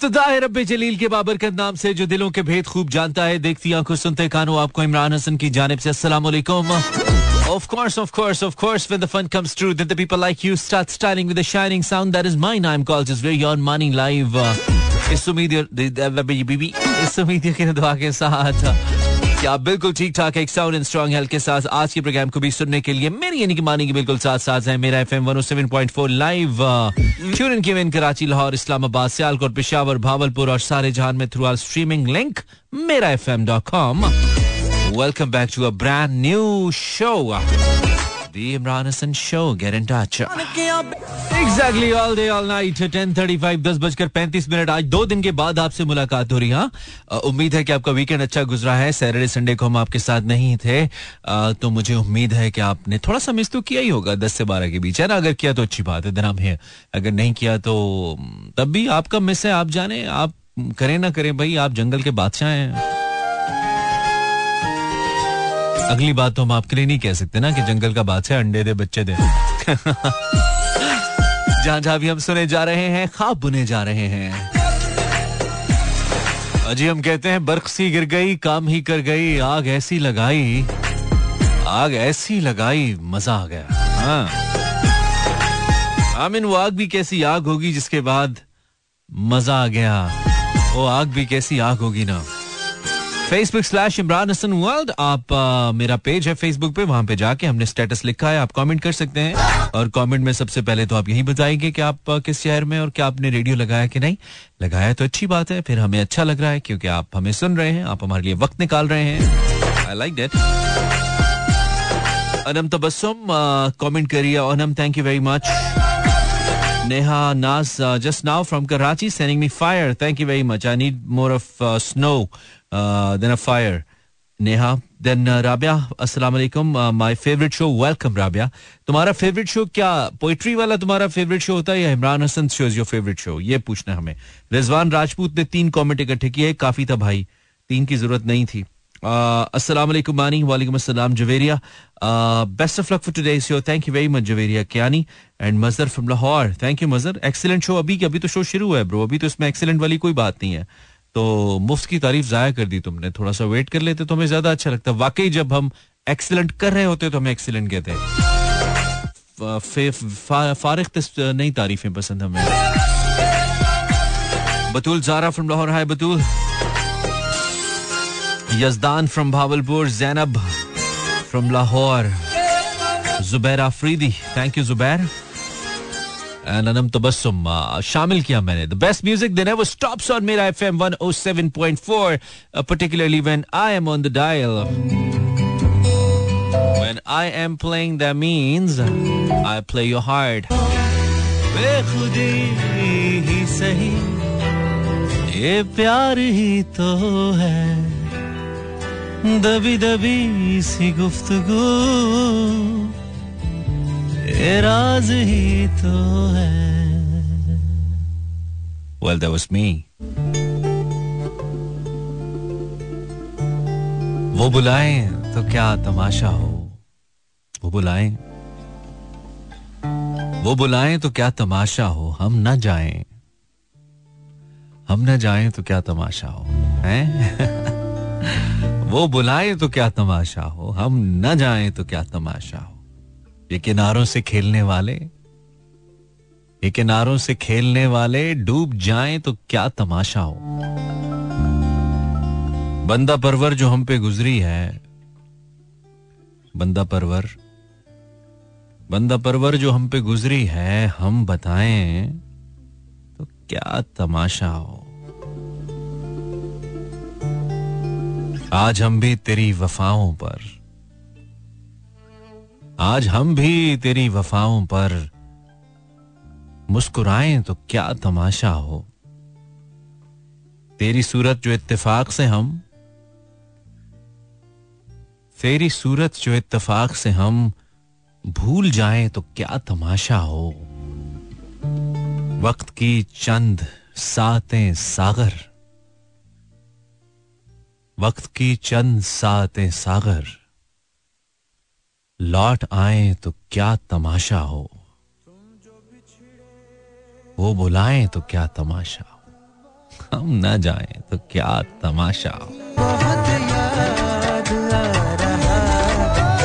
इब्तदा है रब्बे जलील के बाबरकत नाम से जो दिलों के भेद खूब जानता है देखती आँखों सुनते कानों आपको इमरान हसन की जानब से अस्सलाम Of course, of course, of course, when the fun comes true, then the people like you start styling with a shining sound that is my name called just very on money live. Uh, इस उम्मीद इस उम्मीद की दुआ के साथ कि आप बिल्कुल ठीक ठाक एक साउंड एंड स्ट्रॉन्ग हेल्थ के साथ आज के प्रोग्राम को भी सुनने के लिए मेरी यानी कि मानी की बिल्कुल साथ साथ है। Mera F M one seven point four live tune in केवन Karachi, Lahore, Islamabad, Sialkot, Peshawar, Bahawalpur और सारे जहान में through our streaming link Mera F M dot com welcome back to a brand new show The Imran Hassan Show. Get in touch. Exactly all day, all night. 10:35 दस बजकर पैंतीस minute आज दो दिन के बाद आपसे मुलाकात हो रही है उम्मीद है कि आपका वीकेंड अच्छा गुजरा है सैटरडे संडे को हम आपके साथ नहीं थे आ, तो मुझे उम्मीद है कि आपने थोड़ा सा मिस तो किया ही होगा दस से बारह के बीच है ना अगर किया तो अच्छी बात है दिन है अगर नहीं किया तो तब भी आपका मिस है आप जाने आप करें ना करें भाई आप जंगल के बादशाह हैं अगली बात तो हम आपके लिए नहीं कह सकते ना कि जंगल का बादशाह अंडे दे, बच्चे दे। जहाँ जहाँ भी हम सुने जा रहे हैं खाब बुने जा रहे हैं। अजी हम कहते हैं बर्फ़ सी गिर गई, काम ही कर गई, आग ऐसी लगाई, आग ऐसी लगाई, मज़ा आ गया। हाँ। आमिन, वो आग भी कैसी आग होगी जिसके बाद मज़ा आ गया? वो आग भी कैसी आग होगी ना? Facebook slash Imran Hassan world आप आ, मेरा पेज है फेसबुक पे वहाँ पे जाके हमने स्टेटस लिखा है आप कमेंट कर सकते हैं। और कमेंट में सबसे पहले तो आप यही बताएँगे कि आप किस शहर में और क्या आपने रेडियो लगाया कि नहीं। लगाया तो अच्छी बात है फिर हमें अच्छा लग रहा है क्योंकि आप हमें सुन रहे हैं आप हमारे लिए वक्त निकाल रहे हैं। I like that Anam Tabassum comment करिए। Anam thank you very much Neha Naz just now from Karachi sending me fire thank you very much I need more of snow than a fire Neha then Rabia अस्सलाम वालेकुम my favourite show welcome Rabia तुम्हारा favourite show क्या poetry वाला तुम्हारा favourite show होता है या Imran Hassan show is your favourite show ये पूछना हमें रिजवान राजपूत ने तीन कमेंट इकट्ठे किए काफ़ी था भाई तीन की ज़रूरत नहीं थी अस्सलाम वालेकुम मानी वालेकुम अस्सलाम Javeria best of luck for today show thank you very much Javeria Kiani and Mazhar from Lahore thank you Mazhar excellent show अभी अभी तो शो शुरू है ब्रो अभी तो इसमें एक्सीलेंट वाली कोई बात नहीं है तो मुफ़्त की तारीफ़ जाया कर दी तुमने। थोड़ा सा वेट कर लेते तो हमें ज़्यादा अच्छा लगता। वाकई जब हम एक्सीलेंट कर रहे होते तो हमें एक्सीलेंट कहते हैं। फारिक नई तारीफें पसंद हमें। Batool, Zara from Lahore. Hi Batool. Yazdan from Bahawalpur. Zainab from Lahore. Zubair Afridi. Thank you Zubair. Anam Tabassum शामिल किया मैंने the best music then ever stops on Mera FM 107.4 particularly when I am on the dial when I am playing that means I play your heart बेखुदी ही सही ये प्यार ही तो है दबी दबी सी गुफ्तगू राज ही तो है। Well, that was me. वो बुलाएँ तो क्या तमाशा हो? वो बुलाएँ। वो बुलाएँ तो क्या तमाशा हो? हम ना जाएँ। हम ना जाएँ तो क्या तमाशा हो? हैं? वो बुलाएँ तो क्या तमाशा हो? हम ना जाएँ तो क्या तमाशा हो? ये किनारों से खेलने वाले, ये किनारों से खेलने वाले डूब जाएँ तो क्या तमाशा हो? बंदा परवर जो हम पे गुजरी है, बंदा परवर बंदा परवर जो हम पे गुजरी है, हम बताएँ तो क्या तमाशा हो? आज हम भी तेरी वफाओं पर आज हम भी तेरी वफाओं पर मुस्कुराएँ तो क्या तमाशा हो। तेरी सूरत जो इत्तेफाक से हम, तेरी सूरत जो इत्तेफाक से हम भूल जाएँ तो क्या तमाशा हो। वक्त की चंद सातें सागर, वक्त की चंद सातें सागर लौट आए तो क्या तमाशा हो? वो बुलाएँ तो क्या तमाशा हो? हम ना जाए तो क्या तमाशा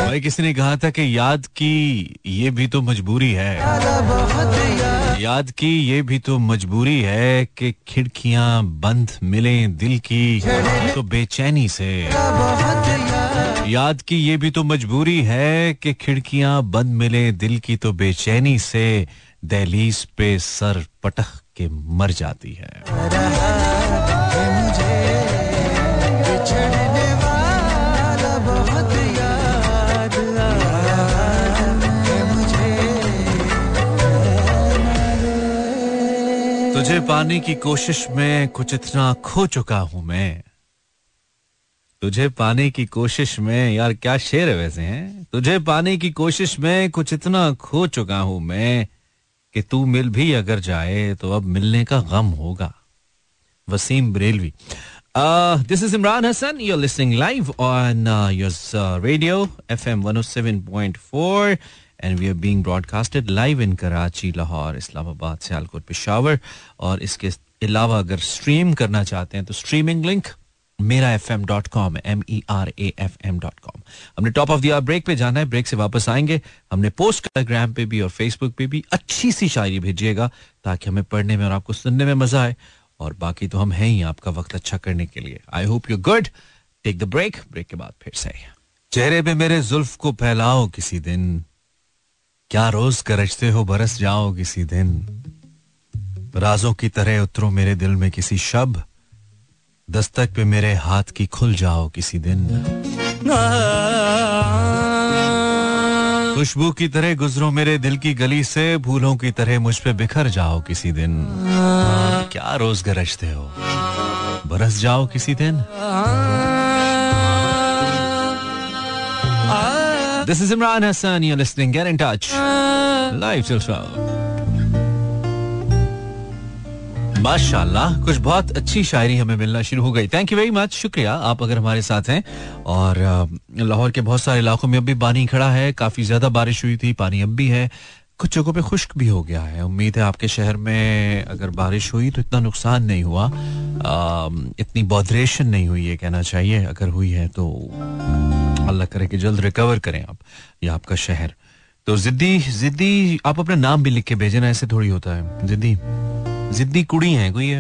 भाई, किसी ने कहा था कि याद की ये भी तो मजबूरी है। याद की ये भी तो मजबूरी है कि खिड़कियाँ बंद मिले दिल की तो बेचैनी से। याद की ये भी तो मजबूरी है कि खिड़कियाँ बंद मिले, दिल की तो बेचैनी से दहलीज पे सर पटक के मर जाती है। तुझे पाने की कोशिश में कुछ इतना खो चुका हूँ मैं। तुझे पाने की कोशिश में, यार क्या शेर है वैसे, हैं? तुझे पाने की कोशिश में कुछ इतना खो चुका हूँ मैं कि तू मिल भी अगर जाए तो अब मिलने का गम होगा। Wasim Barelvi. This is Imran Hassan you are listening live on your radio F M one seven point four and we are being broadcasted live in Karachi Lahore Islamabad Sialkot Peshawar और इसके अलावा अगर stream करना चाहते हैं तो streaming link Mera F M dot com M E R A F M dot com हमने top of दिया ब्रेक पे जाना है ब्रेक से वापस आएँगे। हमने पोस्ट इंस्टाग्राम पे भी और फेसबुक पे भी अच्छी सी शायरी भेजिएगा, ताकि हमें पढ़ने में और आपको सुनने में मज़ा आए। और बाकी तो हम हैं ही आपका वक्त अच्छा करने के लिए। I hope you good take the break break के बाद फिर से। चेहरे पे मेरे जुल्फ को फैलाओ किसी दिन। क्या रोज गरजते हो बरस जाओ किसी दिन। राजों की तरह उतरो मेरे दिल में किसी शब। दस्तक पे मेरे हाथ की खुल जाओ किसी दिन खुशबू की तरह गुजरो मेरे दिल की गली से, फूलों की तरह मुझ पे बिखर जाओ किसी दिन क्या रोज गरजते हो बरस जाओ किसी दिन This is Imran Hassan. You're listening. Get in touch. Live till माशाल्लाह कुछ बहुत अच्छी शायरी हमें मिलना शुरू हो गई। थैंक यू वेरी मच शुक्रिया आप अगर हमारे साथ हैं। और लाहौर के बहुत सारे इलाकों में अब भी पानी खड़ा है काफ़ी ज़्यादा बारिश हुई थी पानी अब भी है। कुछ जगहों पे खुश्क भी हो गया है। उम्मीद है आपके शहर में अगर बारिश हुई तो इतना नुकसान नहीं हुआ। आ, इतनी बॉदरेशन नहीं हुई है कहना चाहिए। अगर हुई है तो अल्लाह करे कि जल्द रिकवर करें आप या आपका शहर। तो जिद्दी जिद्दी आप अपना नाम भी लिख के भेजे ना ऐसे थोड़ी होता है। जिद्दी। जिद्दी कुड़ी है, कोई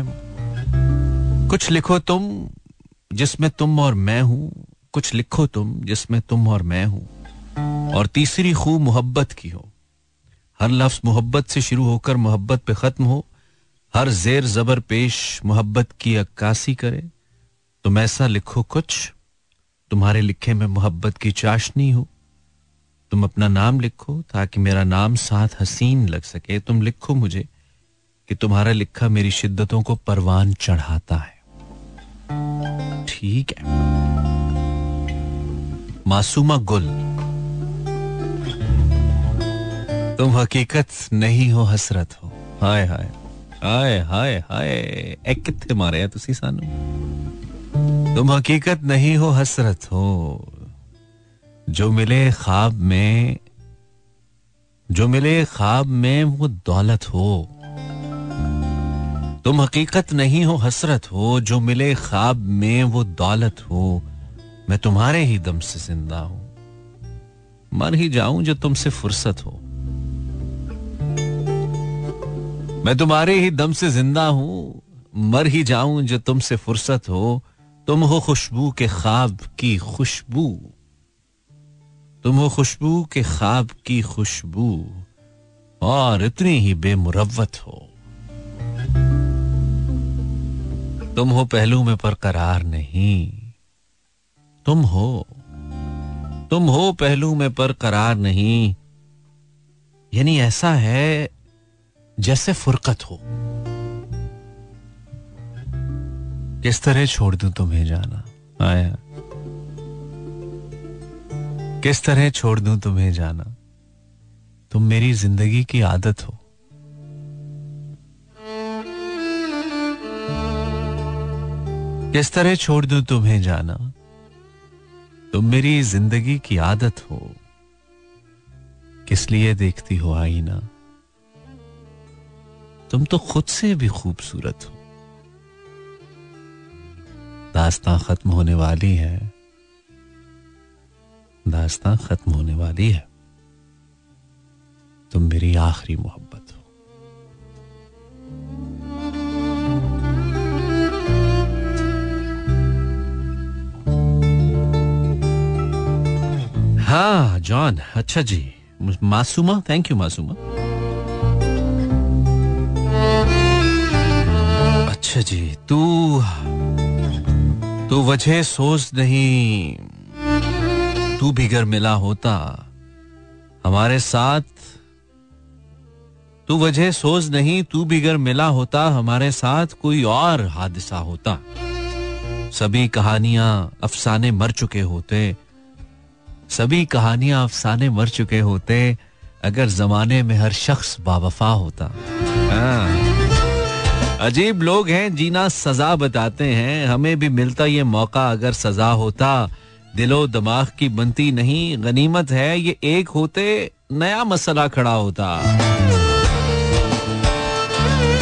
कुछ लिखो तुम जिसमें तुम और मैं हूँ, कुछ लिखो तुम जिसमें तुम और मैं हूँ, और तीसरी खूब मोहब्बत की हो। हर लफ्ज मोहब्बत से शुरू होकर मोहब्बत पे खत्म हो, हर जेर जबर पेश मोहब्बत की अक्कासी करे। तुम ऐसा लिखो कुछ, तुम्हारे लिखे में मोहब्बत की चाशनी हो। तुम अपना नाम लिखो ताकि मेरा नाम साथ हसीन लग सके। तुम लिखो मुझे कि तुम्हारा लिखा मेरी शिद्दतों को परवान चढ़ाता है। ठीक है। मासूमा गुल। तुम हकीकत नहीं हो, हसरत हो। हाय हाय। हाय हाय हाय। ए कितने मारे तुसी सानू? तुम हकीकत नहीं हो, हसरत हो। जो मिले ख्वाब में, जो मिले ख्वाब में वो दौलत हो। तुम हकीकत नहीं हो, हसरत हो, जो मिले ख्वाब में वो दौलत हो। मैं तुम्हारे ही दम से ज़िंदा हूँ। मर ही जाऊँ जो तुमसे फुर्सत हो। मैं तुम्हारे ही दम से ज़िंदा हूँ। मर ही जाऊँ जो तुमसे फुर्सत हो। तुम हो खुशबू के ख्वाब की खुशबू। तुम हो खुशबू के ख्वाब की खुशबू। और इतनी ही बेमुरवत हो। तुम हो पहलू में पर करार नहीं। तुम हो। तुम हो पहलू में पर करार नहीं। यानी ऐसा है जैसे फुरकत हो। किस तरह छोड़ दूँ तुम्हें जाना? आया। किस तरह छोड़ दूँ तुम्हें जाना? तुम मेरी ज़िंदगी की आदत हो। किस तरह छोड़ दूँ तुम्हें जाना? तुम मेरी ज़िंदगी की आदत हो। किस लिए देखती हो आईना? तुम तो खुद से भी खूबसूरत हो। दास्तां खत्म होने वाली है। दास्तां खत्म होने वाली है। तुम मेरी आखिरी मोहब्बत हो। हाँ जॉन अच्छा जी। Masooma thank you Masooma. अच्छा जी, तू तू वजह सोच नहीं। तू भी घर मिला होता। हमारे साथ, तू वजह सोच नहीं, तू भी घर मिला होता। हमारे साथ कोई और हादसा होता। सभी कहानियाँ अफसाने मर चुके होते। सभी कहानियाँ अफसाने मर चुके होते, अगर जमाने में हर शख्स बावफा होता। हाँ। अजीब लोग हैं, जीना सजा बताते हैं। हमें भी मिलता ये मौका, अगर सजा होता। दिलो दिमाग की बनती नहीं, गनीमत है ये एक होते, नया मसला खड़ा होता।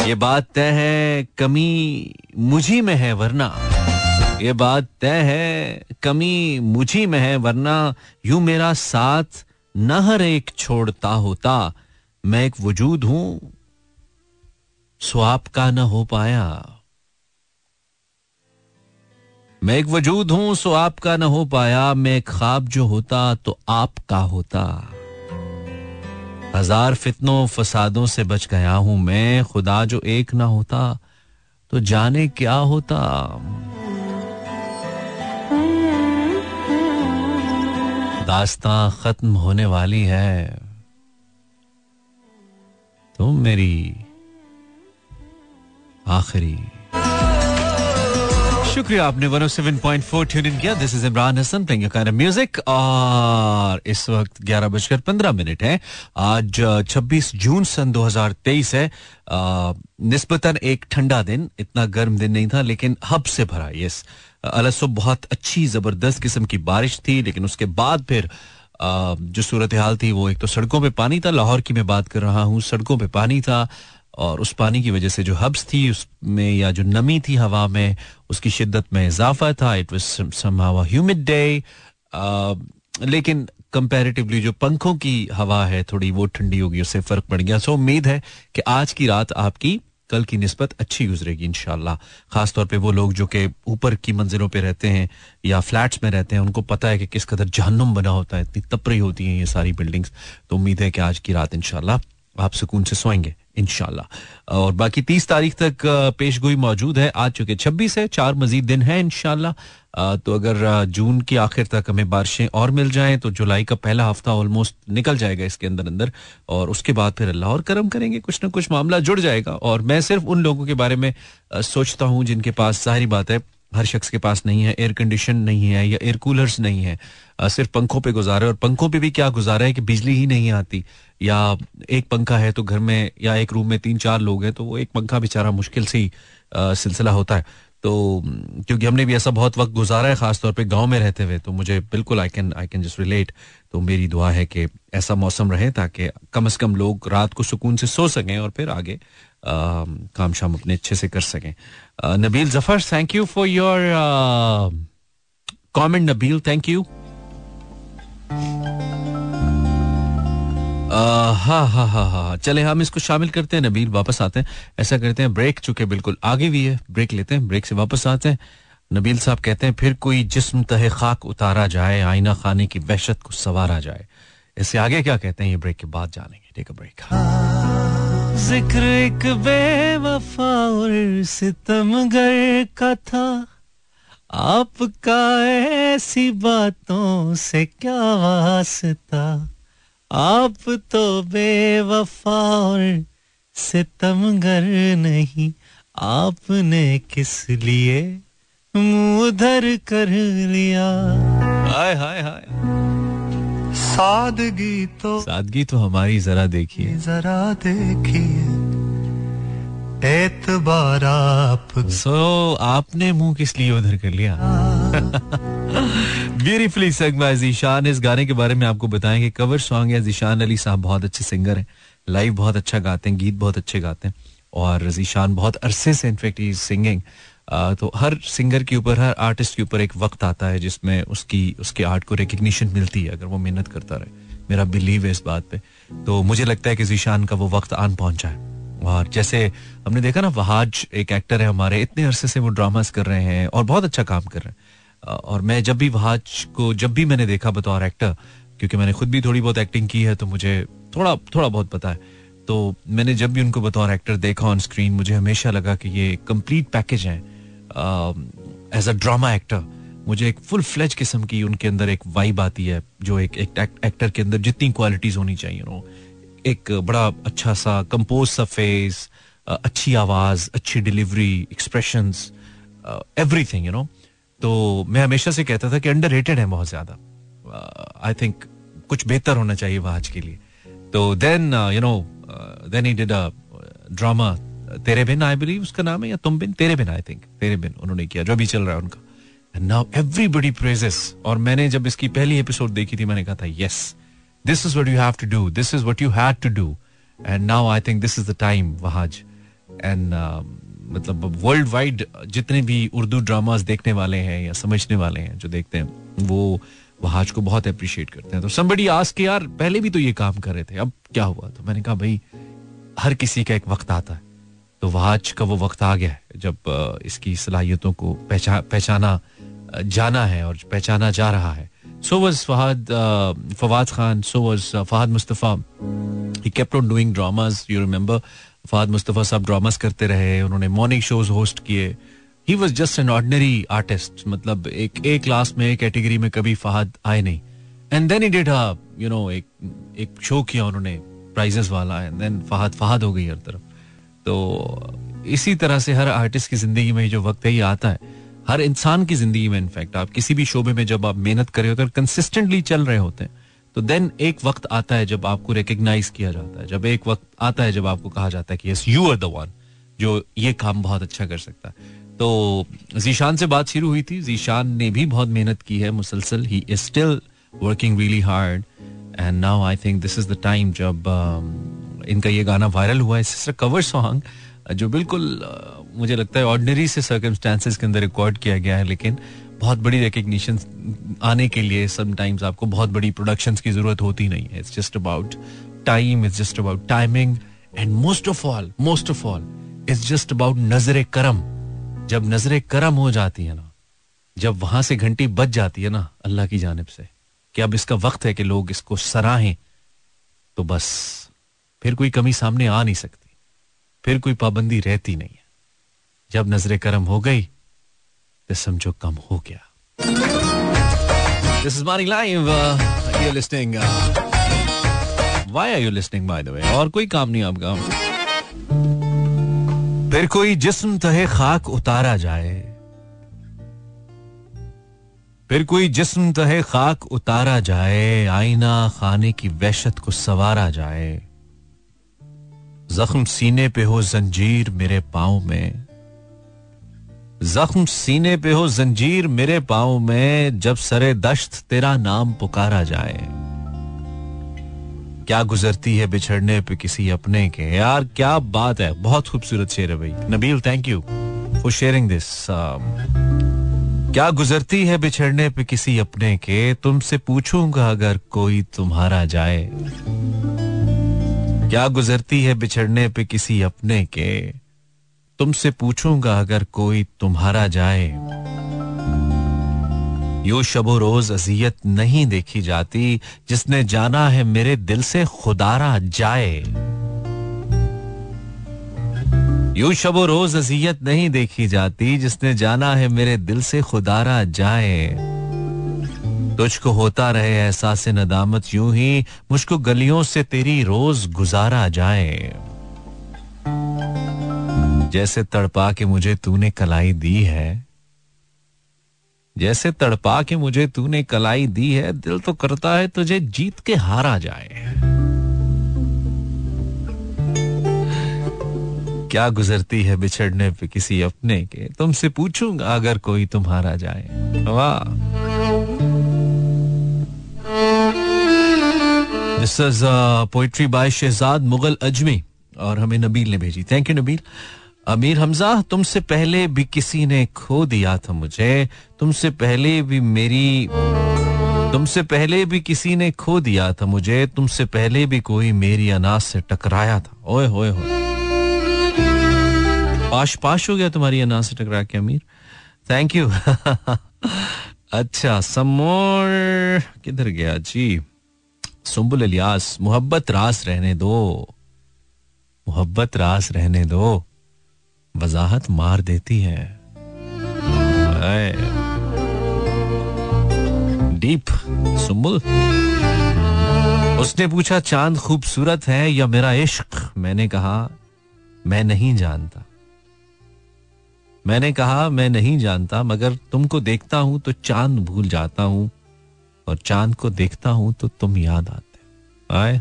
ये बात तय है, कमी मुझी में है वरना। ये बात तय है, कमी मुझी में है, वरना यूँ मेरा साथ न हर एक छोड़ता होता। मैं एक वजूद हूँ सो आपका न हो पाया। मैं एक वजूद हूँ सो आपका न हो पाया। मैं एक ख्वाब जो होता तो आपका होता। हज़ार फितनों, फसादों से बच गया हूँ मैं। खुदा जो एक ना होता तो जाने क्या होता। दास्तां खत्म होने वाली है। तुम मेरी आखिरी। शुक्रिया, आपने 107.4 ट्यून इन किया। This is Imran Hassan playing kind of music और इस वक्त ग्यारह बजकर पंद्रह मिनट है। आज 26 जून सन 2023 है। निस्बतन एक ठंडा दिन, इतना गर्म दिन नहीं था, लेकिन हब से भरा यस अलसो बहुत अच्छी ज़बरदस्त किस्म की बारिश थी, लेकिन उसके बाद फिर जो सूरत हाल थी, वो एक तो सड़कों पे पानी था, लाहौर की मैं बात कर रहा हूँ, सड़कों पे पानी था, और उस पानी की वजह से जो हब्स थी उसमें या जो नमी थी हवा में, उसकी शिद्दत में इजाफा था इट वॉज़ ह्यूमिड डे लेकिन कंपैरेटिवली जो पंखों की हवा है, थोड़ी वो ठंडी होगी, उससे फ़र्क पड़ गया। सो उम्मीद है कि आज की रात आपकी कल की नस्बत अच्छी गुजरेगी इन खास खासतौर पे वो लोग जो कि ऊपर की मंजिलों पे रहते हैं या फ्लैट्स में रहते हैं, उनको पता है कि किस कदर जहन्नुम बना होता है, इतनी तपरी होती हैं ये सारी बिल्डिंग्स। तो उम्मीद है कि आज की रात इनशाला आप सुकून से सोएँगे। इनशाला और बाकी तीस तारीख तक पेश गोई मौजूद है। आज चुके छब्बीस है, चार मजीद दिन है इनशाला तो अगर जून की आखिर तक हमें बारिशें और मिल जाएँ तो जुलाई का पहला हफ़्ता ऑलमोस्ट निकल जाएगा इसके अंदर अंदर। और उसके बाद फिर अल्लाह और करम करेंगे, कुछ ना कुछ मामला जुड़ जाएगा। और मैं सिर्फ़ उन लोगों के बारे में सोचता हूँ जिनके पास ज़ाहिर बात है हर शख्स के पास नहीं है एयर कंडीशन नहीं है, या एयर कूलर्स नहीं है। सिर्फ़ पंखों पे गुजारा है, और पंखों पे भी क्या गुजारा है कि बिजली ही नहीं आती? या एक पंखा है तो घर में, या एक रूम में तीन चार लोग हैं तो वो एक पंखा बेचारा मुश्किल से ही सिलसिला होता है। तो क्योंकि हमने भी ऐसा बहुत वक्त गुजारा है, खासतौर पे गाँव में रहते हुए तो मुझे बिल्कुल I can I can just relate तो मेरी दुआ है कि ऐसा मौसम रहे ताकि कम से कम लोग रात को सुकून से सो सकें और फिर आगे काम शाम अपने अच्छे से कर सकें। Nabeel Zafar thank you for your comment Nabeel thank you हाँ हाँ हाँ हाँ चले, हम इसको शामिल करते हैं, नबील वापस आते हैं। ऐसा करते हैं ब्रेक चुके बिल्कुल आगे भी है ब्रेक लेते हैं ब्रेक से वापस आते हैं। नबील साहब कहते हैं, फिर कोई जिस्म तहे खाक उतारा जाए, आईना खाने की वहशत को सवारा जाए। इससे आगे क्या कहते हैं, ये ब्रेक के बाद जानेंगे। टेक अ ब्रेक ज़िक्र एक बेवफा और सितमगर का था। आपका ऐसी बातों से क्या वास्ता? आप तो बेवफा और सितमगर नहीं, आपने किस लिए मुँह धर कर लिया? हाय हाय हाय। सादगी तो सादगी तो हमारी जरा देखिए। जरा देखिए। एतबार आप सो so, आपने मुँह किस लिए उधर कर लिया? ब्यूटीफुली संग बाय जीशान इस गाने के बारे में आपको बताएँगे कवर सॉन्ग है। जीशान अली साहब बहुत अच्छे सिंगर हैं। लाइव बहुत अच्छा गाते हैं गीत बहुत अच्छे गाते हैं। और जीशान बहुत अरसे से इनफेक्ट ही सिंगिंग तो हर सिंगर के ऊपर, हर आर्टिस्ट के ऊपर एक वक्त आता है जिसमें उसकी, उसके आर्ट को रिकग्निशन मिलती है, अगर वो मेहनत करता रहे। मेरा बिलीव है इस बात पे। तो मुझे लगता है कि जीशान का वो वक्त आन पहुँचा है। और जैसे हमने देखा ना, वहाज एक एक्टर है हमारे, इतने अरसे से वो ड्रामास कर रहे हैं और बहुत अच्छा काम कर रहे हैं। और मैं जब भी वहाज को, जब भी मैंने देखा बतौर एक्टर क्योंकि मैंने खुद भी थोड़ी बहुत एक्टिंग की है तो मुझे थोड़ा थोड़ा बहुत पता है। तो मैंने जब भी उनको बतौर एक्टर देखा ऑन स्क्रीन मुझे हमेशा लगा कि ये कंप्लीट पैकेज है। एज अ ड्रामा एक्टर मुझे एक फुल फ्लेज किस्म की उनके अंदर एक वाइब आती है जो एक, एक एक्टर के अंदर जितनी क्वालिटीज होनी चाहिए नो एक बड़ा अच्छा सा कंपोज सा फेस अच्छी आवाज़ अच्छी delivery expression everything you know तो मैं हमेशा से कहता था कि अंडर रेटेड है बहुत ज़्यादा। आई थिंक कुछ बेहतर होना चाहिए वह आज के लिए। तो then you know then he did a drama Tere Bin I believe उसका नाम है या तुम बिन? तेरे बिन आई थिंक तेरे बिन उन्होंने किया, जो भी चल रहा है उनका। नाउ एवरीबडी प्रेजेस और मैंने जब इसकी पहली एपिसोड देखी थी, मैंने कहा था yes this is what you have to do this is what you had to do and now I think this is the time Wahaj and मतलब वर्ल्ड वाइड जितने भी उर्दू ड्रामास देखने वाले हैं या समझने वाले हैं, जो देखते हैं, वो वहाज को बहुत अप्रिशिएट करते हैं। तो समबडी आज के यार, पहले भी तो ये काम कर रहे थे, अब क्या हुआ? तो मैंने कहा, भाई, हर किसी का एक वक्त आता है। तो वहाज का वो वक्त आ गया है जब इसकी सलाहियतों को पहचाना पहचाना जाना है और पहचाना जा रहा है। So was Fahad Fawad Khan so was Fahad Mustafa he kept on doing dramas you remember Fahad Mustafa साहब ड्रामास करते रहे, उन्होंने मॉर्निंग शोज़ होस्ट किए। He was just an ordinary artist मतलब एक एक क्लास में कैटेगरी में कभी फहद आए नहीं। And then he did you know एक एक शो किया उन्होंने प्राइजेस वाला एंड देन फहद फहद हो गई हर तरफ़। तो इसी तरह से हर आर्टिस्ट की ज़िंदगी में जो वक्त है ये आता है। हर इंसान की ज़िंदगी में इनफैक्ट आप किसी भी शोबे में जब आप मेहनत कर रहे होते हैं कंसिस्टेंटली चल रहे होते हैं तो देन एक वक्त आता है जब आपको रिकग्नाइज किया जाता है। जब एक वक्त आता है जब आपको कहा जाता है कि yes you are the one जो ये काम बहुत अच्छा कर सकता है। तो जीशान से बात शुरू हुई थी। जीशान ने भी बहुत मेहनत की है मुसलसल। He is still working really hard and now I think this is the time जब uh, इनका ये गाना वायरल हुआ है। कवर सॉन्ग जो बिल्कुल मुझे लगता है ऑर्डनरी से सर्कमस्टांसिस के अंदर रिकॉर्ड किया गया है, लेकिन बहुत बड़ी रिकग्निशन आने के लिए समटाइम्स आपको बहुत बड़ी प्रोडक्शंस की ज़रूरत होती नहीं है। It's just about time it's just about timing and most of all most of all it's just about नज़र करम जब नज़र करम हो जाती है ना, जब वहाँ से घंटी बच जाती है ना, अल्लाह की जानब से, कि अब इसका वक्त है कि लोग इसको सराहें तो बस फिर कोई कमी सामने आ नहीं सकती। फिर कोई पाबंदी रहती नहीं है। जब नज़र करम हो गई तो समझो कम हो गया। दिस इज़ मारी live you listening why are you listening by the way और कोई काम नहीं आपका। फिर कोई जिस्म तहे खाक उतारा जाए। फिर कोई जिस्म तहे खाक उतारा जाए, आईना खाने की वहशत को सवारा जाए। जख्म सीने पे हो जंजीर मेरे पाओ में। जख्म सीने पे हो जंजीर मेरे पाओ में, जब सरे दश्त तेरा नाम पुकारा जाए। क्या गुजरती है बिछड़ने पे किसी अपने के? यार, क्या बात है, बहुत खूबसूरत शेर है भाई। Nabeel thank you for sharing this क्या गुजरती है बिछड़ने पे किसी अपने के? तुमसे पूछूँगा अगर कोई तुम्हारा जाए। क्या गुजरती है बिछड़ने पे किसी अपने के? तुमसे पूछूँगा अगर कोई तुम्हारा जाए। यो शबो रोज अजियत नहीं देखी जाती, जिसने जाना है मेरे दिल से खुदारा जाए। यू शबो रोज अजियत नहीं देखी जाती, जिसने जाना है मेरे दिल से खुदारा जाए। तुझको होता रहे एहसास नदामत यूँ ही, मुझको गलियों से तेरी रोज गुजारा जाए। जैसे तड़पा के मुझे तूने कलाई दी है, जैसे तड़पा के मुझे तूने कलाई दी है, दिल तो करता है तुझे जीत के हारा जाए। क्या गुजरती है बिछड़ने पे किसी अपने के? तुमसे पूछूँगा अगर कोई तुम्हारा जाए। वाह। This is poetry by Shahzad Mughal Azmi और हमें नबील ने भेजी। Thank you Nabeel. अमीर हमजा, तुमसे पहले भी किसी ने खो दिया था मुझे। तुमसे पहले भी मेरी, तुमसे पहले भी किसी ने खो दिया था मुझे। तुमसे पहले भी कोई मेरी अनाज से टकराया था। ओए होए होए पाश पाश हो गया तुम्हारी अनाज से टकरा के अमीर। थैंक यू अच्छा समोर किधर गया? जी। सुम्बुल इलियास, मोहब्बत रास रहने दो। मोहब्बत रास रहने दो। वजाहत मार देती है। डीप सुम्बुल उसने पूछा, चाँद खूबसूरत है या मेरा इश्क? मैंने कहा, मैं नहीं जानता। मैंने कहा, मैं नहीं जानता, मगर तुमको देखता हूँ तो चाँद भूल जाता हूँ। और चाँद को देखता हूँ तो तुम याद आते आए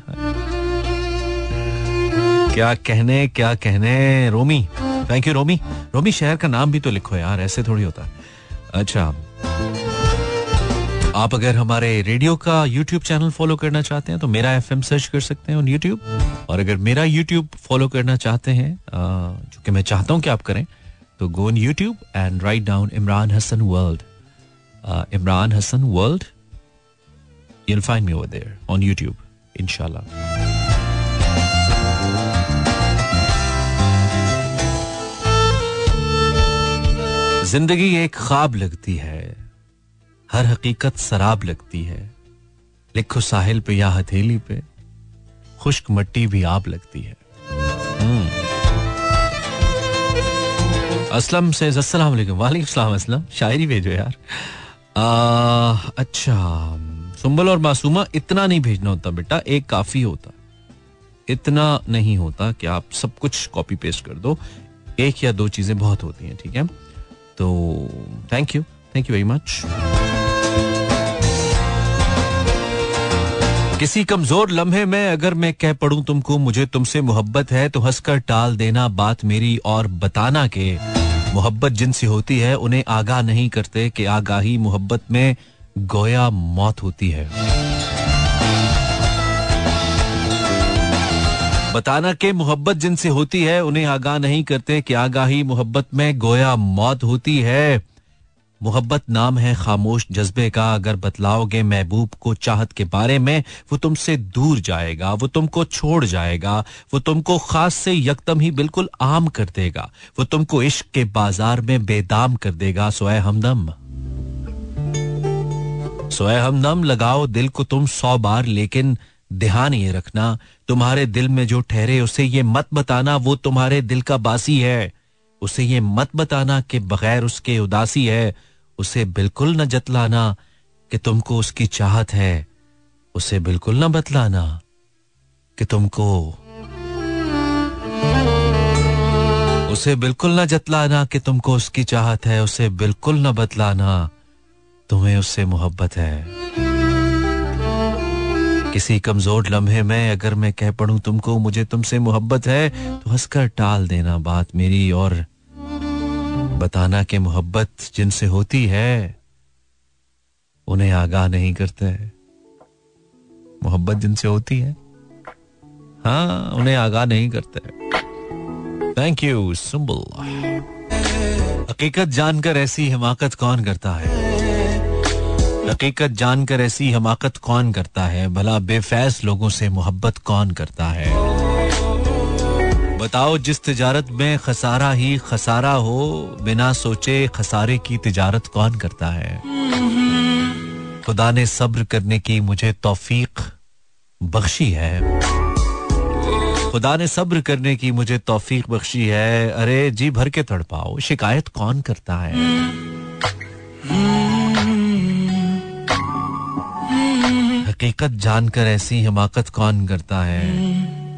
क्या कहने क्या कहने, रोमी। थैंक यू रोमी। रोमी, शहर का नाम भी तो लिखो यार, ऐसे थोड़ी होता। है अच्छा। आप अगर हमारे रेडियो का यूट्यूब चैनल फॉलो करना चाहते हैं तो मेरा एफ़एम सर्च कर सकते हैं यूट्यूब और अगर मेरा यूट्यूब फॉलो करना चाहते हैं जो कि मैं चाहता हूँ कि आप करें तो go on YouTube and write down Imran Hassan world Imran Hassan world you'll find me there on YouTube इंशाल्लाह ज़िंदगी एक ख्वाब लगती है हर हकीकत शराब लगती है। लिखो साहिल पे या हथेली पे खुश्क मट्टी भी आप लगती है। हम्म। असलम से अस्सलाम वालेकुम सलाम असलम। शायरी भेजो यार। आ, अच्छा। सुम्बल और मासूमा इतना नहीं भेजना होता बेटा, एक काफ़ी होता। इतना नहीं होता कि आप सब कुछ कॉपी पेस्ट कर दो। एक या दो चीज़ें बहुत होती हैं, ठीक है? तो thank you thank you very much किसी कमज़ोर लम्हे में अगर मैं कह पढ़ू तुमको, मुझे तुमसे मोहब्बत है तो हंसकर टाल देना बात मेरी और बताना के मोहब्बत जिनसे होती है, उन्हें आगाह नहीं करते कि आगाही मोहब्बत में गोया मौत होती है। बताना के मोहब्बत जिनसे होती है, उन्हें आगाह नहीं करते कि आगाही मोहब्बत में गोया मौत होती है। मोहब्बत नाम है खामोश जज्बे का। अगर बतलाओगे महबूब को चाहत के बारे में, वो तुमसे दूर जाएगा, वो तुमको छोड़ जाएगा, वो तुमको खास से यकदम ही बिल्कुल आम कर देगा, वो तुमको इश्क के बाज़ार में बेदाम कर देगा, सोए हमदम। सोए हमदम लगाओ दिल को तुम सौ बार, लेकिन ध्यान ये रखना, तुम्हारे दिल में जो ठहरे, उसे ये मत बताना, वो तुम्हारे दिल का बासी है। उसे ये मत बताना कि बगैर उसके उदासी है। उसे बिल्कुल न जतलाना कि तुमको उसकी चाहत है। उसे बिल्कुल न बतलाना कि तुमको उसे बिल्कुल न जतलाना कि तुमको उसकी चाहत है। उसे बिल्कुल न बतलाना तुम्हें उससे मोहब्बत है। किसी कमज़ोर लम्हे में अगर मैं कह पढ़ू तुमको, मुझे तुमसे मोहब्बत है तो हंसकर टाल देना बात मेरी और बताना कि मोहब्बत जिनसे होती है, उन्हें आगाह नहीं करते। मोहब्बत जिनसे होती है। हाँ उन्हें आगाह नहीं करते। थैंक यू सुम्बुल हकीकत जानकर ऐसी हिमाकत कौन करता है? हकीकत जानकर ऐसी हमाकत कौन करता है? भला बेफैज लोगों से मोहब्बत कौन करता है? बताओ जिस तिजारत में खसारा ही खसारा हो, बिना सोचे खसारे की तिजारत कौन करता है? खुदा ने सब्र करने की मुझे तौफीक बख्शी है। खुदा ने सब्र करने की मुझे तौफीक बख्शी है। अरे, जी भर के तड़पाओ, शिकायत कौन करता है? हकीकत जानकर ऐसी हिमाकत कौन करता है?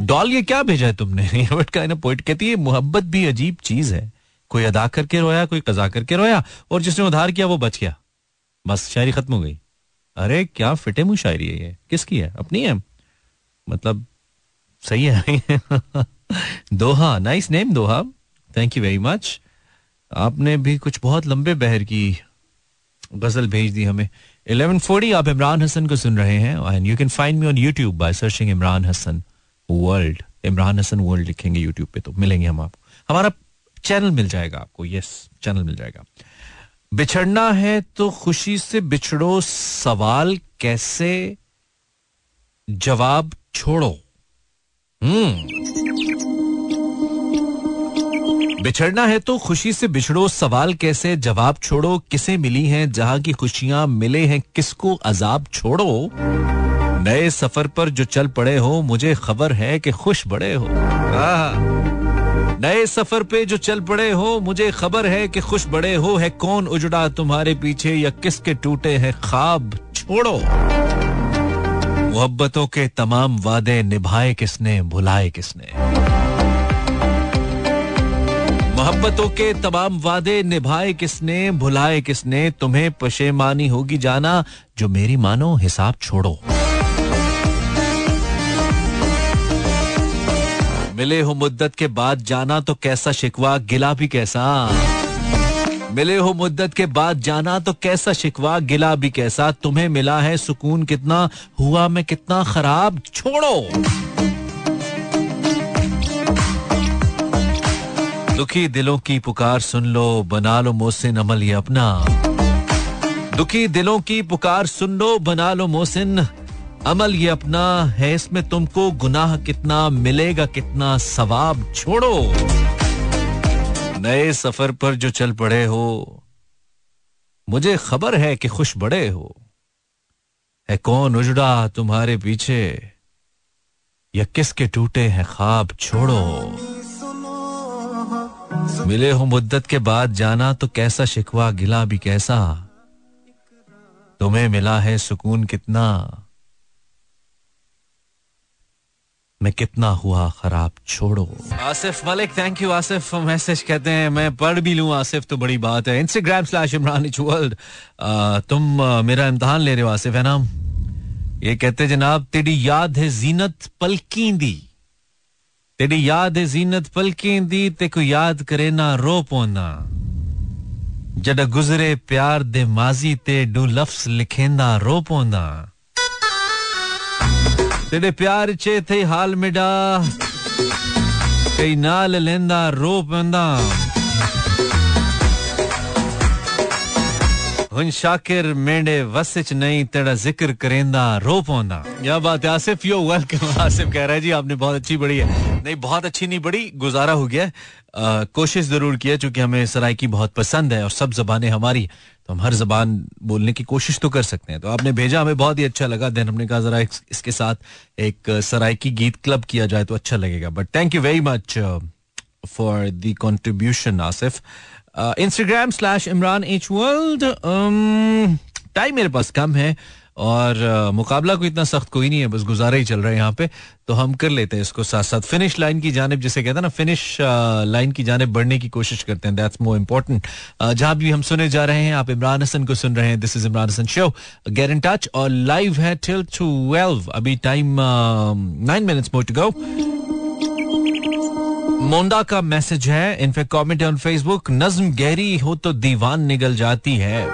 डॉल ये क्या भेजा है तुमने? पोइट कहती है मोहब्बत भी अजीब चीज़ है। कोई अदा करके रोया कोई कजा करके रोया और जिसने उधार किया वो बच गया। बस शायरी खत्म हो गई। अरे क्या फिटे मुँह शायरी है ये? किसकी है? अपनी है? मतलब सही है? Doha nice name Doha. Thank you very much आपने भी कुछ बहुत लंबे बहर की गज़ल भेज दी हमें। 1140 आप इमरान हसन को सुन रहे हैं and you can find me on YouTube by searching Imran Hassan world Imran Hassan world लिखेंगे यूट्यूब पे तो मिलेंगे हम आपको। हमारा चैनल मिल जाएगा आपको यस चैनल मिल जाएगा। बिछड़ना है तो खुशी से बिछड़ो, सवाल कैसे? जवाब छोड़ो। हम्म। बिछड़ना है तो खुशी से बिछड़ो। सवाल कैसे? जवाब छोड़ो। किसे मिली हैं? जहाँ की खुशियाँ मिले हैं, किसको अजाब छोड़ो? नए सफ़र पर जो चल पड़े हो, मुझे खबर है कि खुश बड़े हो। नए सफ़र पे जो चल पड़े हो, मुझे खबर है कि खुश बड़े हो। है कौन उजड़ा तुम्हारे पीछे या किसके टूटे हैं ख्वाब? छोड़ो। मोहब्बतों के तमाम वादे निभाए किसने, भुलाए किसने? मोहब्बतों के तमाम वादे निभाए किसने, भुलाए किसने, तुम्हें पशेमानी होगी जाना, जो मेरी मानो हिसाब छोड़ो। मिले हो मुद्दत के बाद जाना तो कैसा शिकवा, गिला भी कैसा? मिले हो मुद्दत के बाद जाना तो कैसा शिकवा, गिला भी कैसा? तुम्हें मिला है सुकून कितना, हुआ मैं कितना खराब? छोड़ो! दुखी दिलों की पुकार सुन लो, बना लो मोहसिन अमल ये अपना। दुखी दिलों की पुकार सुन लो, बना लो मोहसिन अमल ये अपना। है इसमें तुमको गुनाह कितना, मिलेगा कितना, सवाब छोड़ो। नए सफ़र पर जो चल पड़े हो, मुझे खबर है कि खुश बड़े हो। है कौन उजड़ा तुम्हारे पीछे, या किसके टूटे हैं ख्वाब, छोड़ो। मिले हो मुद्दत के बाद जाना तो कैसा शिकवा, गिला भी कैसा। तुम्हें मिला है सुकून कितना। मैं कितना हुआ खराब, छोड़ो। Asif Malik thank you Asif message कहते हैं। मैं पढ़ भी लूँ, आसिफ तो बड़ी बात है। इंस्टाग्राम स्लैश इमरान वर्ल्ड तुम मेरा इम्तहान ले रहे हो आसिफ, है ना? ये कहते जनाब, तेरी याद है जीनत पलकी दी। तेरी याद जीनत पलकें दी ते को याद करे ना रो पोना। जड गुजरे प्यार दे माजी ते डू लफ्स लिखेंदा रो पोना। तेरे प्यार चे थे हाल मिडा, कई नाल लेंदा रो पंदा। हुन शाकिर मेंढे वसिच नहीं तेरा ज़िक्र करेंदा, रो पौंदा। क्या बात है, आसिफ, यो वेलकम आसिफ कह रहा है, जी, आपने बहुत अच्छी बड़ी है। नहीं, बहुत अच्छी नहीं, बड़ी गुजारा हो गया कोशिश ज़रूर किया चूँकि हमें सराइकी बहुत पसंद है, और सब जबानें हमारी तो हम हर जबान बोलने की कोशिश तो कर सकते हैं। तो आपने भेजा, हमें बहुत ही अच्छा लगा। देन हमने कहा, जरा इसके साथ एक सराइकी गीत क्लब किया जाए तो अच्छा लगेगा। But thank you very much for the contribution Asif. Instagram slash Imran H world time मेरे पास कम है और मुकाबला को इतना सख्त कोई नहीं है, बस गुजारा ही चल रहा है यहाँ पे तो हम कर लेते हैं इसको साथ साथ फिनिश लाइन की जानब, जिसे कहते हैं ना फिनिश लाइन की जानब बढ़ने की कोशिश करते हैं दैट्स मोर इम्पोर्टेंट जहाँ भी हम सुने जा रहे हैं, आप इमरान हसन को सुन रहे हैं this is Imran Hassan show get in touch और लाइव है टिल ट्वेल्व अभी time nine minutes more to go मोंडा का मैसेज है, इनफेक्ट कमेंट ऑन फेसबुक नज्म गहरी हो तो दीवान निकल जाती है।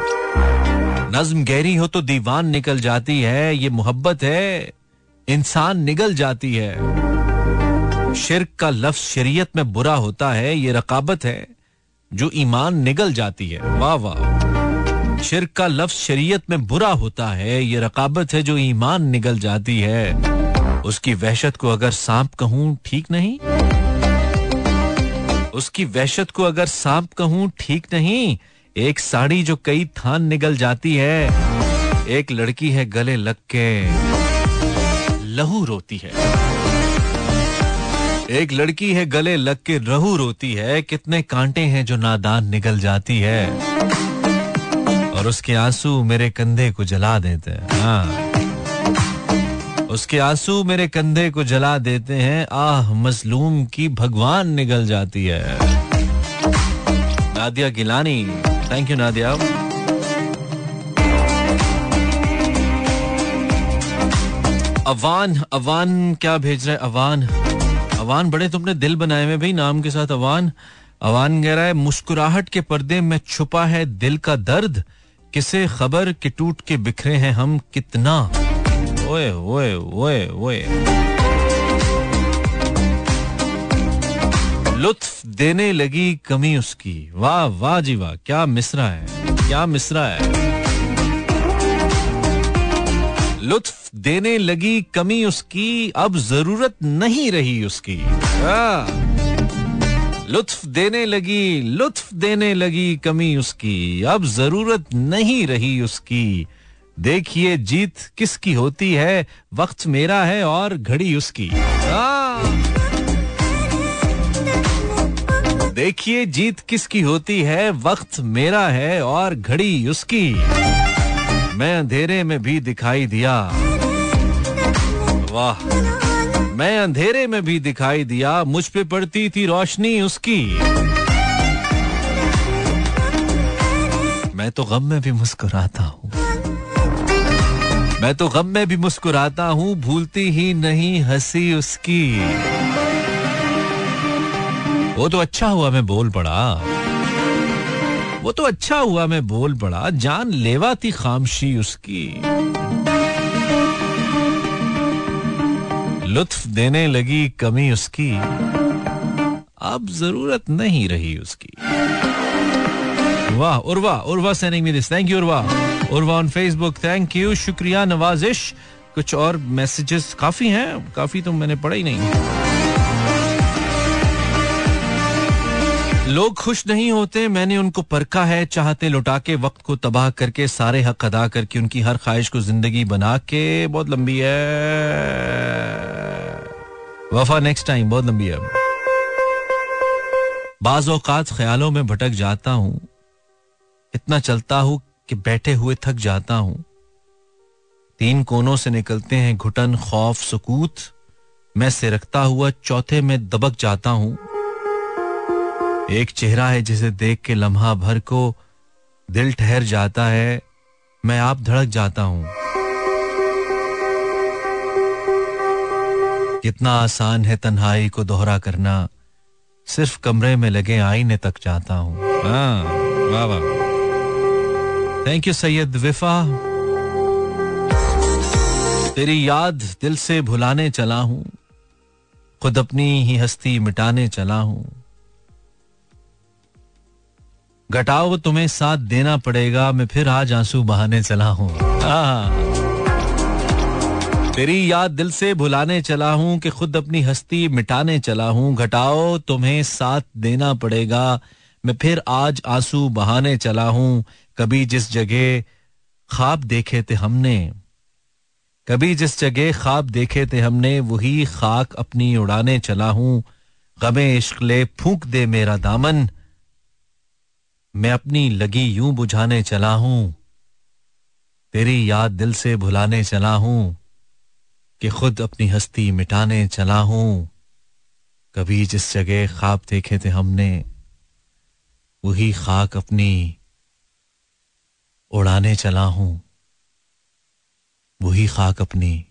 नज्म गहरी हो तो दीवान निकल जाती है, ये मोहब्बत है, इंसान निकल जाती है। शिरक का लफ्ज शरीयत में बुरा होता है, ये रकाबत है, जो ईमान निकल जाती है। वाह वाह। शिरक का लफ्ज शरीयत में बुरा होता है, ये रकाबत है, जो ईमान निकल जाती है। उसकी वहशत को अगर सांप कहूँ, ठीक नहीं? उसकी वहशत को अगर सांप कहूँ, ठीक नहीं। एक साड़ी जो कई थान निकल जाती है, एक लड़की है गले लग के लहू रोती है। एक लड़की है गले लग के रहू रोती है, कितने कांटे हैं जो नादान निकल जाती है। और उसके आँसू मेरे कंधे को जला देते हैं। हाँ। उसके आँसू मेरे कंधे को जला देते हैं। आह, मजलूम की भगवान निकल जाती है। Nadia Gilani thank you Nadia. Awan Awan, क्या भेज रहे अवान। अवान, बड़े तुमने दिल बनाए हुए भाई, नाम के साथ अवान। अवान कह रहा है, मुस्कुराहट के पर्दे में छुपा है दिल का दर्द। किसे खबर कि टूट के बिखरे हैं हम कितना? ओए ओए ओए ओए लुत्फ देने लगी कमी उसकी। वाह वाह जी वाह, क्या मिसरा है, क्या मिसरा है। लुत्फ देने लगी कमी उसकी, अब ज़रूरत नहीं रही उसकी। लुत्फ देने लगी, लुत्फ देने लगी कमी उसकी, अब ज़रूरत नहीं रही उसकी। देखिए जीत किसकी होती है, वक्त मेरा है और घड़ी उसकी। देखिए जीत किसकी होती है, वक्त मेरा है और घड़ी उसकी। मैं अंधेरे में भी दिखाई दिया। वाह। मैं अंधेरे में भी दिखाई दिया, मुझ पे पड़ती थी रोशनी उसकी। मैं तो गम में भी मुस्कुराता हूँ। मैं तो गम में भी मुस्कुराता हूँ, भूलती ही नहीं हँसी उसकी। वो तो अच्छा हुआ मैं बोल पड़ा। वो तो अच्छा हुआ मैं बोल पड़ा, जान लेवा थी खामशी उसकी। लुत्फ देने लगी कमी उसकी। अब ज़रूरत नहीं रही उसकी। वाह Urwa Urwa sending me this thank you Urwa Urwa on Facebook thank you शुक्रिया नवाजिश कुछ और मैसेजेस काफ़ी हैं। काफ़ी तो मैंने पढ़ा ही नहीं। लोग खुश नहीं होते, मैंने उनको परखा है, चाहते लुटा के, वक्त को तबाह करके, सारे हक अदा करके, उनकी हर ख्वाहिश को ज़िंदगी बना के, बहुत लंबी है। वफा नेक्स्ट टाइम बहुत लंबी है। बाज ख्यालों में भटक जाता हूँ। इतना चलता हूँ कि बैठे हुए थक जाता हूँ। तीन कोनों से निकलते हैं घुटन खौफ सुकूत। मैं से रखता हुआ चौथे में दबक जाता हूँ। एक चेहरा है जिसे देख के लम्हा भर को दिल ठहर जाता है। मैं आप धड़क जाता हूँ। कितना आसान है तन्हाई को दोहरा करना। सिर्फ़ कमरे में लगे आईने तक जाता हूँ। हाँ, वाह वाह। थैंक यू सैयद विफा तेरी याद दिल से भुलाने चला हूँ। खुद अपनी ही हस्ती मिटाने चला हूँ। घटाओ तुम्हें साथ देना पड़ेगा, मैं फिर आज आँसू बहाने चला हूँ। हाँ। तेरी याद दिल से भुलाने चला हूँ कि खुद अपनी हस्ती मिटाने चला हूँ। घटाओ तुम्हें साथ देना पड़ेगा, मैं फिर आज आँसू बहाने चला हूँ। कभी जिस जगह ख्वाब देखे थे हमने, कभी जिस जगह ख्वाब देखे थे हमने, वही खाक अपनी उड़ाने चला हूँ। गमे इश्क ले फूक दे मेरा दामन। मैं अपनी लगी यूँ बुझाने चला हूँ। तेरी याद दिल से भुलाने चला हूँ कि खुद अपनी हस्ती मिटाने चला हूँ। कभी जिस जगह ख्वाब देखे थे हमने, वही खाक अपनी उड़ाने चला हूँ। वही खाक अपनी।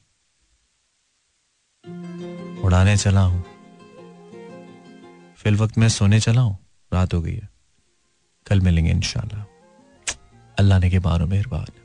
उड़ाने चला हूँ। फिल वक्त मैं सोने चला हूँ। रात हो गई है। कल मिलेंगे इंशाल्लाह। अल्लाह ने के बारो मेहरबान।